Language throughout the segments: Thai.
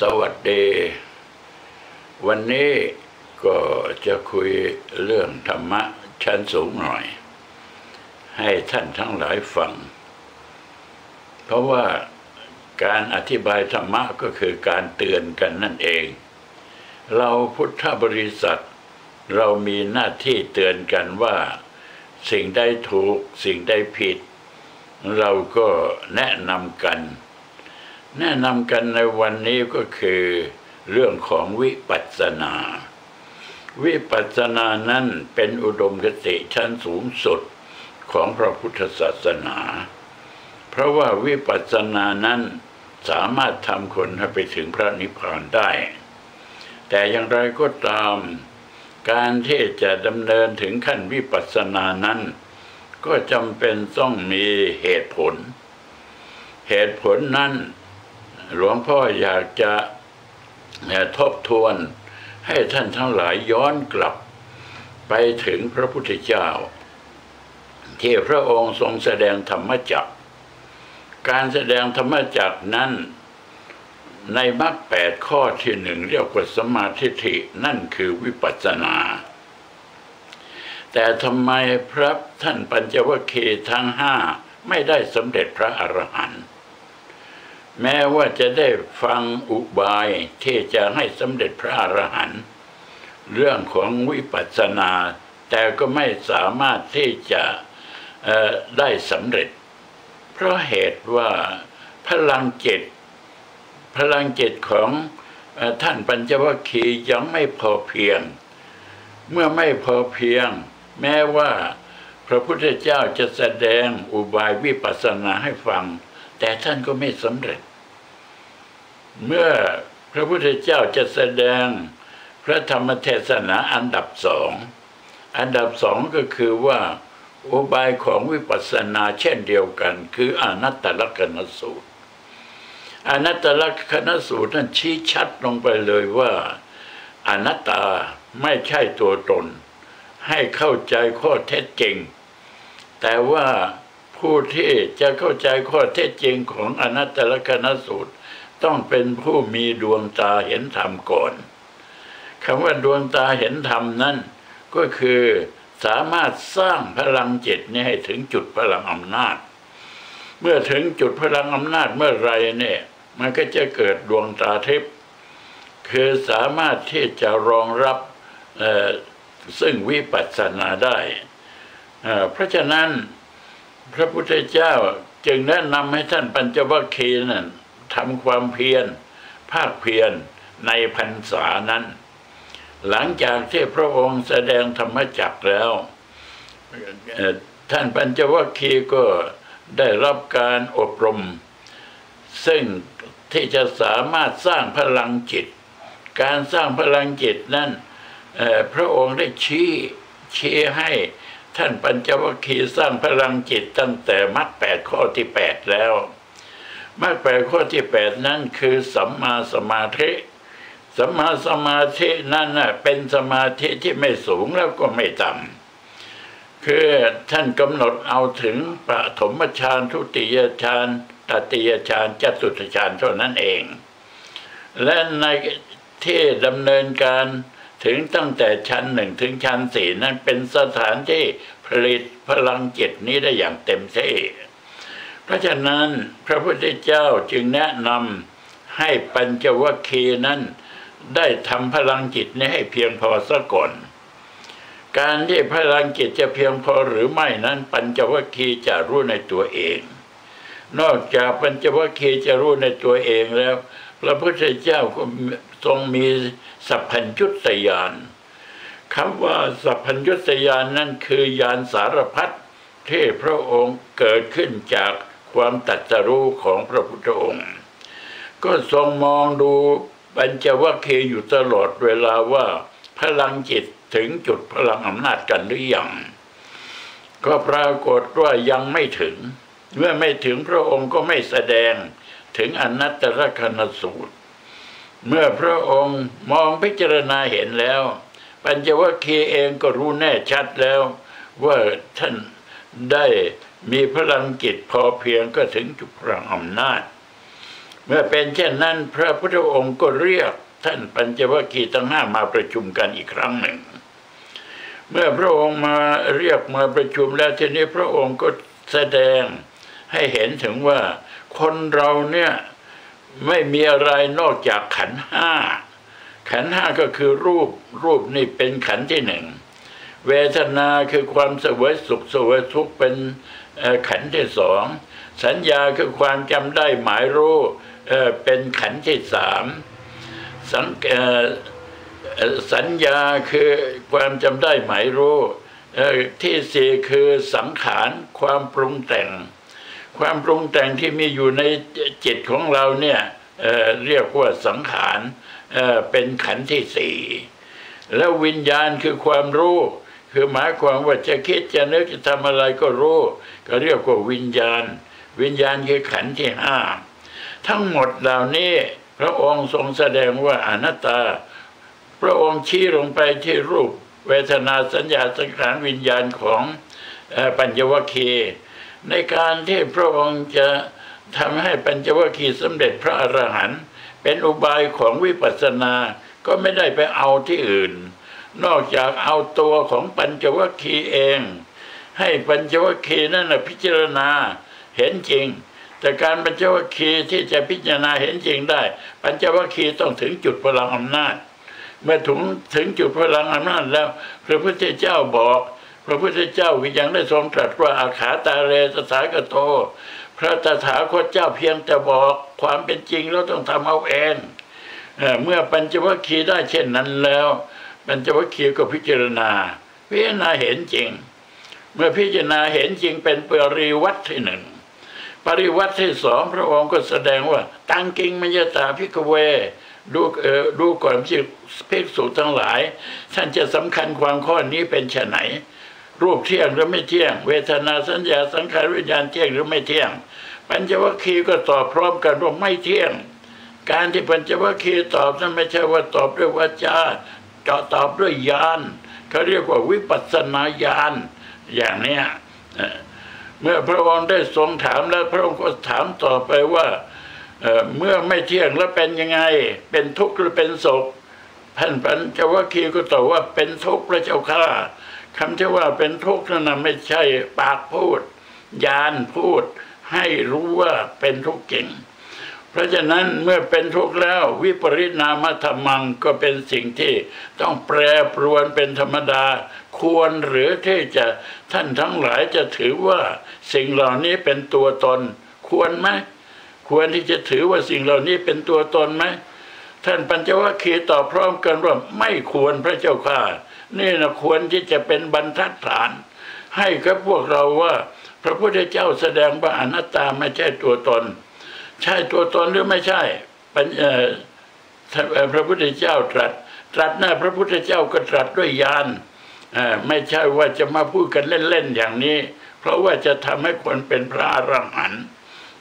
สวัสดี วันนี้ก็จะคุยเรื่องธรรมะชั้นสูงหน่อย ให้ท่านทั้งหลายฟัง เพราะว่าการอธิบายธรรมะก็คือการเตือนกันนั่นเอง เราพุทธบริษัท เรามีหน้าที่เตือนกันว่า สิ่งใดถูกสิ่งใดผิด เราก็แนะนำกัน แนะนำกันในวันนี้ก็คือ เรื่องของวิปัสสนา วิปัสสนานั้นเป็นอุดมคติชั้นสูงสุดของพระพุทธศาสนา เพราะว่าวิปัสสนานั้นสามารถทำคนให้ไปถึงพระนิพพานได้ แต่อย่างไรก็ตาม การที่จะดำเนินถึงขั้นวิปัสสนานั้น ก็จำเป็นต้องมีเหตุผล เหตุผลนั้น หลวงพ่ออยากจะทบทวนให้ท่านทั้งหลายย้อนกลับไปถึงพระพุทธเจ้า ที่พระองค์ทรงแสดงธรรมจักการแสดงธรรมจักนั้นในมรรคแปดข้อที่หนึ่งเรียกว่าสมมาธิฐินั่นคือวิปัสสนา แต่ทำไมพระท่านปัญจวัคคีย์ทั้งห้าไม่ได้สำเร็จพระอรหันต์ แม้ว่าจะได้ฟังอุบายที่จะให้สำเร็จพระอรหันต์เรื่องของวิปัสสนา แต่ก็ไม่สามารถที่จะได้สำเร็จ เพราะเหตุว่าพลังจิตพลังจิตของท่านปัญจวัคคีย์ยังไม่พอเพียง เมื่อไม่พอเพียง แม้ว่าพระพุทธเจ้าจะแสดงอุบายวิปัสสนาให้ฟัง แต่ท่านก็ไม่สำเร็จ เมื่อพระพุทธเจ้าจะแสดงพระธรรมเทศนาอันดับสองอันดับสองก็คือว่าอุบายของวิปัสสนาเช่นเดียวกัน คืออนัตตลกนสูตร อนัตตลกนสูตรนั้นชี้ชัดลงไปเลยว่า อนัตตาไม่ใช่ตัวตน ให้เข้าใจข้อเท็จจริง แต่ว่า ผู้ที่จะเข้าใจข้อเท็จจริงของอนัตตลกนสูตร ต้องเป็นผู้มีดวงตาเห็นธรรมก่อนคำว่าดวงตาเห็นธรรมนั้นก็คือสามารถสร้างพลังจิตนี้ให้ถึงจุดพลังอำนาจ เมื่อถึงจุดพลังอำนาจเมื่อไรเนี่ย มันก็จะเกิดดวงตาทิพย์คือสามารถที่จะรองรับซึ่งวิปัสสนาได้ เพราะฉะนั้น พระพุทธเจ้าจึงแนะนำให้ท่านปัญจวัคคีย์นั้นทำความเพียรภาคเพียรในพรรษานั้น หลังจากที่พระองค์แสดงธรรมจักรแล้ว ท่านปัญจวัคคีย์ก็ได้รับการอบรม ซึ่งที่จะสามารถสร้างพลังจิต การสร้างพลังจิตนั้นพระองค์ได้ชี้ชี้ให้ ท่านปัญจวัคคีย์สร้างพลังจิตตั้งแต่มรรคแปดข้อที่แปดแล้วมรรคแปดข้อที่แปดนั้นคือสัมมาสมาธิสัมมาสมาธินั่นน่ะเป็นสมาธิที่ไม่สูงแล้วก็ไม่ต่ำคือท่านกำหนดเอาถึงปฐมฌานทุติยฌานตติยฌานจตุตฌานเท่านั้นเอง และในที่ดำเนินการ ถึงตั้งแต่ชั้นหนึ่งถึงชั้นสี่นั้นเป็นสถานที่ผลิตพลังจิตนี้ได้อย่างเต็มที่เพราะฉะนั้นพระพุทธเจ้าจึงแนะนำให้ปัญจวัคคีย์นั้น ได้ทำพลังจิตนี้ให้เพียงพอซะก่อนการที่พลังจิตจะเพียงพอหรือไม่นั้น ปัญจวัคคีย์จะรู้ในตัวเอง นอกจากปัญจวัคคีย์จะรู้ในตัวเองแล้ว พระพุทธเจ้าก็ทรงมี สัพพัญยุตยานคำว่าสัพพัญยุตยานนั่นคือยานสารพัดที่พระองค์เกิดขึ้นจากความตัดสรู้ของพระพุทธองค์ ก็ทรงมองดูบัญจวัคคีย์อยู่ตลอดเวลาว่าพลังจิตถึงจุดพลังอำนาจกันหรือยังก็ปรากฏว่ายังไม่ถึง เมื่อไม่ถึงพระองค์ก็ไม่แสดงถึงอนัตตลกนสูตร เมื่อพระองค์มองพิจารณาเห็นแล้ว ปัญจวัคคีย์เองก็รู้แน่ชัดแล้ว ว่าท่านได้มีพลังจิตพอเพียงก็ถึงจุดพลังอำนาจ เมื่อเป็นเช่นนั้น พระพุทธองค์ก็เรียกท่านปัญจวัคคีย์ทั้งห้ามาประชุมกันอีกครั้งหนึ่ง เมื่อพระองค์มาเรียกมาประชุมแล้วทีนี้พระองค์ก็แสดงให้เห็นถึงว่าคนเราเนี่ย ไม่มีอะไรนอกจากขันห้า ขันห้าก็คือรูป รูปนี่เป็นขันที่หนึ่ง เวทนาคือความสวยสุขสวยทุกข์เป็นขันที่สอง สัญญาคือความจำได้หมายรู้เป็นขันที่สามสังสัญญาคือความจำได้หมายรู้ที่สี่คือสังขารความปรุงแต่ง ความปรุงแต่งที่มีอยู่ในจิตของเราเนี่ยเเรียกว่าสังขารเเป็นขันธ์ที่สี่แล้ววิญญาณคือความรู้ คือหมายความว่าจะคิดจะนึกจะทำอะไรก็รู้ ก็เรียกว่าวิญญาณ วิญญาณคือขันธ์ที่ห้าทั้งหมดเหล่านี้พระองค์ทรงแสดงว่าอนัตตา พระองค์ชี้ลงไปที่รูป เวทนาสัญญาสังขารวิญญาณของปัญจวัคคีย์ ในการที่พระองค์จะทำให้ปัญจวัคคีย์สำเร็จพระอรหันต์เป็นอุบายของวิปัสสนาก็ไม่ได้ไปเอาที่อื่น นอกจากเอาตัวของปัญจวัคคีย์เอง ให้ปัญจวัคคีย์นั่นพิจารณาเห็นจริง แต่การปัญจวัคคีย์ที่จะพิจารณาเห็นจริงได้ ปัญจวัคคีย์ต้องถึงจุดพลังอำนาจ เมื่อถึงถึงจุดพลังอำนาจแล้ว พระพุทธเจ้าบอก พระพุทธเจ้าก็ยังได้ทรงตรัสว่าอักขาตาโร ตถาคตา พระตถาคตเจ้าเพียงแต่บอกความเป็นจริงแล้วต้องทำเอาเองเมื่อปัญจวัคคีย์ได้เช่นนั้นแล้ว ปัญจวัคคีย์ก็พิจารณา พิจารณาเห็นจริง เมื่อพิจารณาเห็นจริงเป็นปริวัติที่หนึ่งปริวัติที่สองพระองค์ก็แสดงว่าตังกิงมยตาพิกเวดูเออดูก่อนที่ภิกษุทั้งหลาย ท่านจะสำคัญความข้อนี้เป็นไฉน รูปเที่ยงหรือไม่เที่ยง เวทนาสัญญาสังขารวิญญาณเที่ยงหรือไม่เที่ยง ปัญจวัคคีย์ก็ตอบพร้อมกันว่าไม่เที่ยง การที่ปัญจวัคคีย์ตอบนั้นไม่ใช่ว่าตอบด้วยวาจาจะตอบด้วยญาณเขาเรียกว่าวิปัสสนาญาณอย่างเนี้ยเมื่อพระองค์ได้ทรงถามแล้วพระองค์ก็ถามต่อไปว่าเมื่อไม่เที่ยงแล้วเป็นยังไง เป็นทุกข์หรือเป็นสุขท่านปัญจวัคคีย์ก็ตอบว่าเป็นทุกข์พระเจ้าข้า คำที่ว่าเป็นทุกข์นั้นไม่ใช่ปากพูด ยานพูด ให้รู้ว่าเป็นทุกข์จริง เพราะฉะนั้นเมื่อเป็นทุกข์แล้ววิปริณามธรรมังก็เป็นสิ่งที่ต้องแปรปรวนเป็นธรรมดา ควรหรือที่จะท่านทั้งหลายจะถือว่าสิ่งเหล่านี้เป็นตัวตน ควรไหมควรที่จะถือว่าสิ่งเหล่านี้เป็นตัวตนไหมท่านปัญจวัคคีย์ตอบพร้อมกันว่าไม่ควรพระเจ้าข้า นี่นะควรที่จะเป็นบรรทัดฐาน ให้กับพวกเราว่า พระพุทธเจ้าแสดงว่าอนัตตาไม่ใช่ตัวตน ใช่ตัวตนหรือไม่ใช่พระพุทธเจ้าตรัส ตรัสหน้าพระพุทธเจ้าก็ตรัสด้วยญาณไม่ใช่ว่าจะมาพูดกันเล่นๆอย่างนี้ เพราะว่าจะทำให้คนเป็นพระอรหันต์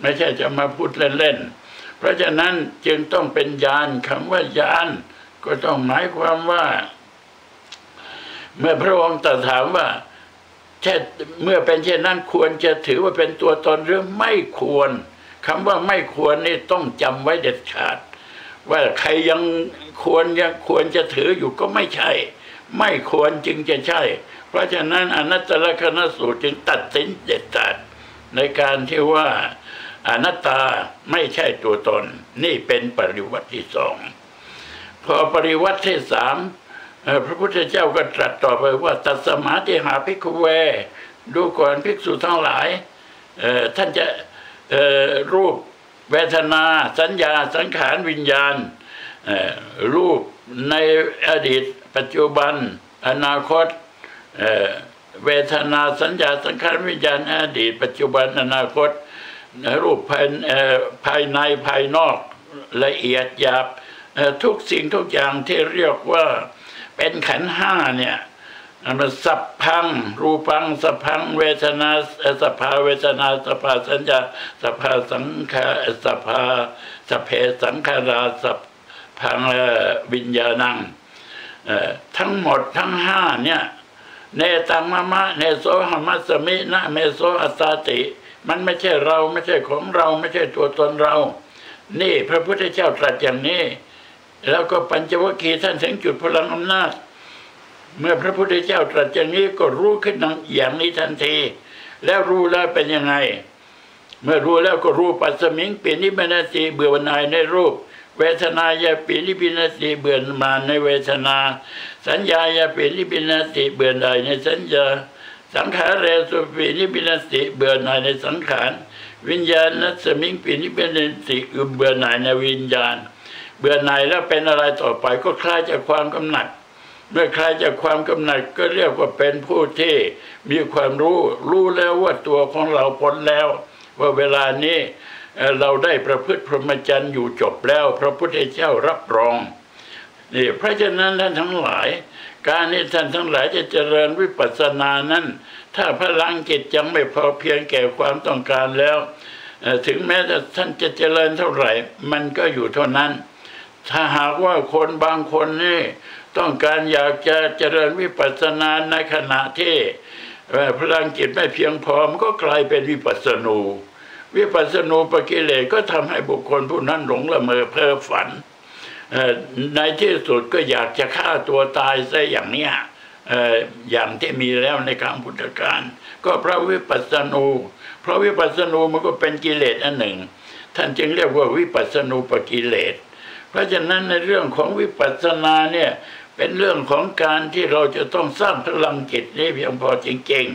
ไม่ใช่จะมาพูดเล่นๆเพราะฉะนั้นจึงต้องเป็นญาณคำว่ายานก็ต้องหมายความว่า เมื่อพระองค์ตรัสถามว่าแค่เมื่อเป็นเช่นนั้นควรจะถือว่าเป็นตัวตนหรือไม่ควรคำว่าไม่ควรนี่ต้องจำไว้เด็ดขาด ว่าใครยังควรยังควรจะถืออยู่ก็ไม่ใช่ ไม่ควรจึงจะใช่ เพราะฉะนั้นอนัตตลกนสูตรจึงตัดสินเด็ดขาดในการที่ว่าอนัตตาไม่ใช่ตัวตน นี่เป็นปริวัติที่สอง พอปริวัติที่สาม พระพุทธเจ้าก็ตรัสต่อไปว่าตัสมาติหาภิกขเว ดูก่อนภิกษุทั้งหลายท่านจะรูปเวทนาสัญญาสังขารวิญญาณรูปในอดีตปัจจุบัน อนาคตเวทนาสัญญาสังขารวิญญาณอดีต ปัจจุบันอนาคตรูปภายภายในภายนอกละเอียดหยาบทุกสิ่งทุกอย่างที่เรียกว่า เป็นขันห้าเนี่ยมันสัพพัง รูปังสัพพัง เวทนาสภาเวทนาสภาสัญญาสภาสังขาสภาสเพสังขาราสัพพังวิญญาณังทั้งหมดทั้งห้าเนี่ยเนตังมะมะเนโสหมัสมินะเมโสอัตติ มันไม่ใช่เราไม่ใช่ของเรา ไม่ใช่ตัวตนเรา นี่พระพุทธเจ้าตรัสอย่างนี้ แล้วก็ปัญจวัคคีย์ท่านถึงจุดพลังอำนาจ เมื่อพระพุทธเจ้าตรัสอย่างนี้ก็รู้ขึ้นอย่างนี้ทันที แล้วรู้แล้วเป็นยังไง เมื่อรู้แล้วก็รู้ปัสมิงปีนิบนาสีเบื่อหน่ายในรูป เวทนายาปีนิบินาสีเบื่อมาในเวทนา สัญญายาปีนิบินาสีเบื่อหน่ายในสัญญา สังขารเรสุปีนิบินาสีเบื่อหน่ายในสังขาร วิญญาณนัสมิงปีนิบินาสีเบื่อหน่ายในวิญญาณ เบื่อหน่ายแล้วเป็นอะไรต่อไปก็คลายจากความกำหนัด เมื่อคลายจากความกำหนัดก็เรียกว่าเป็นผู้ที่มีความรู้ รู้แล้วว่าตัวของเราพ้นแล้ว ว่าเวลานี้เราได้ประพฤติพรหมจรรย์อยู่จบแล้ว พระพุทธเจ้ารับรองนี่เพราะฉะนั้นท่านทั้งหลาย การที่ท่านทั้งหลายจะเจริญวิปัสสนานั้น ถ้าพลังจิตยังไม่พอเพียงแก่ความต้องการแล้ว ถึงแม้ท่านจะเจริญเท่าไหร่ มันก็อยู่เท่านั้น ถ้าหากว่าคนบางคนนี่ต้องการอยากจะเจริญวิปัสสนาในขณะที่พลังจิตไม่เพียงพอมันก็กลายเป็นวิปัสสนูวิปัสสนูปกิเลสก็ทำให้บุคคลผู้นั้นหลงละเมอเพ้อฝันในที่สุดก็อยากจะฆ่าตัวตายซะอย่างเนี้ยอย่างที่มีแล้วในครั้งพุทธกาลก็พระวิปัสสนูเพราะวิปัสสนูมันก็เป็นกิเลสอันหนึ่ง ท่านจึงเรียกว่าวิปัสสนูปกิเลส เพราะฉะนั้นในเรื่องของวิปัสสนาเนี่ยเป็นเรื่องของการที่เราจะต้องสร้างพลังจิตนี้เพียงพอจริง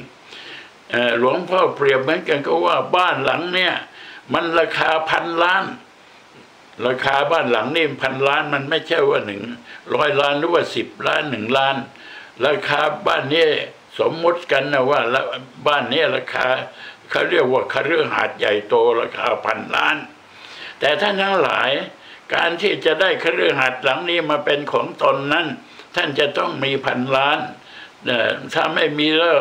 ๆหลวงพ่อเปรียบเหมือนกันก็ว่าบ้านหลังเนี่ยมันราคาพันล้าน ราคาบ้านหลังนี่พันล้านมันไม่ใช่ว่าหนึ่งร้อยล้านหรือว่าสิบล้านหนึ่งล้าน ราคาบ้านนี้สมมติกันนะว่าบ้านนี้ราคาเขาเรียกว่าคฤหาสน์ใหญ่โตราคาพันล้าน แต่ท่านทั้งหลาย การที่จะได้คฤหัสถ์หลังนี้มาเป็นของตนนั้น ท่านจะต้องมีพันล้านเอ่ถ้าไม่มีแล้ว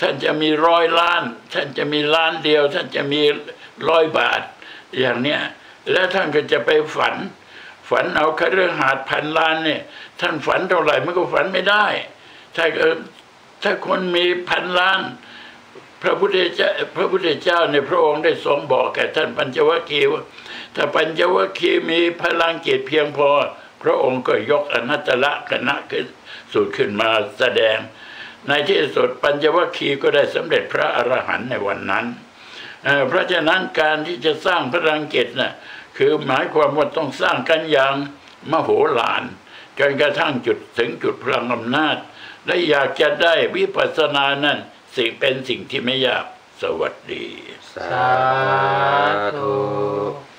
ท่านจะมีร้อยล้าน ท่านจะมีล้านเดียว ท่านจะมีร้อยบาท อย่างเนี้ยแล้วท่านก็จะไปฝัน ฝันเอาคฤหัสถ์พันล้านเนี่ยท่านฝันเท่าไหร่มันก็ฝันไม่ได้ ถ้าถ้าคนมีพันล้าน พระพุทธเจ้าพระพุทธเจ้าในพระองค์ได้ทรงบอกแก่ท่านปัญจวัคคีย์ว่า ถ้าปัญจวัคคีย์มีพลังจิตเพียงพอ พระองค์ก็ยกอนัตตละคณะขึ้นสูตรขึ้นมาแสดง ในที่สุดปัญจวัคคีย์ก็ได้สำเร็จพระอรหันต์ในวันนั้นเเพราะฉะนั้นการที่จะสร้างพลังจิตน่ะคือหมายความว่าต้องสร้างกันอย่างมโหฬารจนกระทั่งจุดถึงจุดพลังอำนาจ และอยากจะได้วิปัสสนานั้นสิ่งเป็นสิ่งที่ไม่ยากสวัสดี สาธุ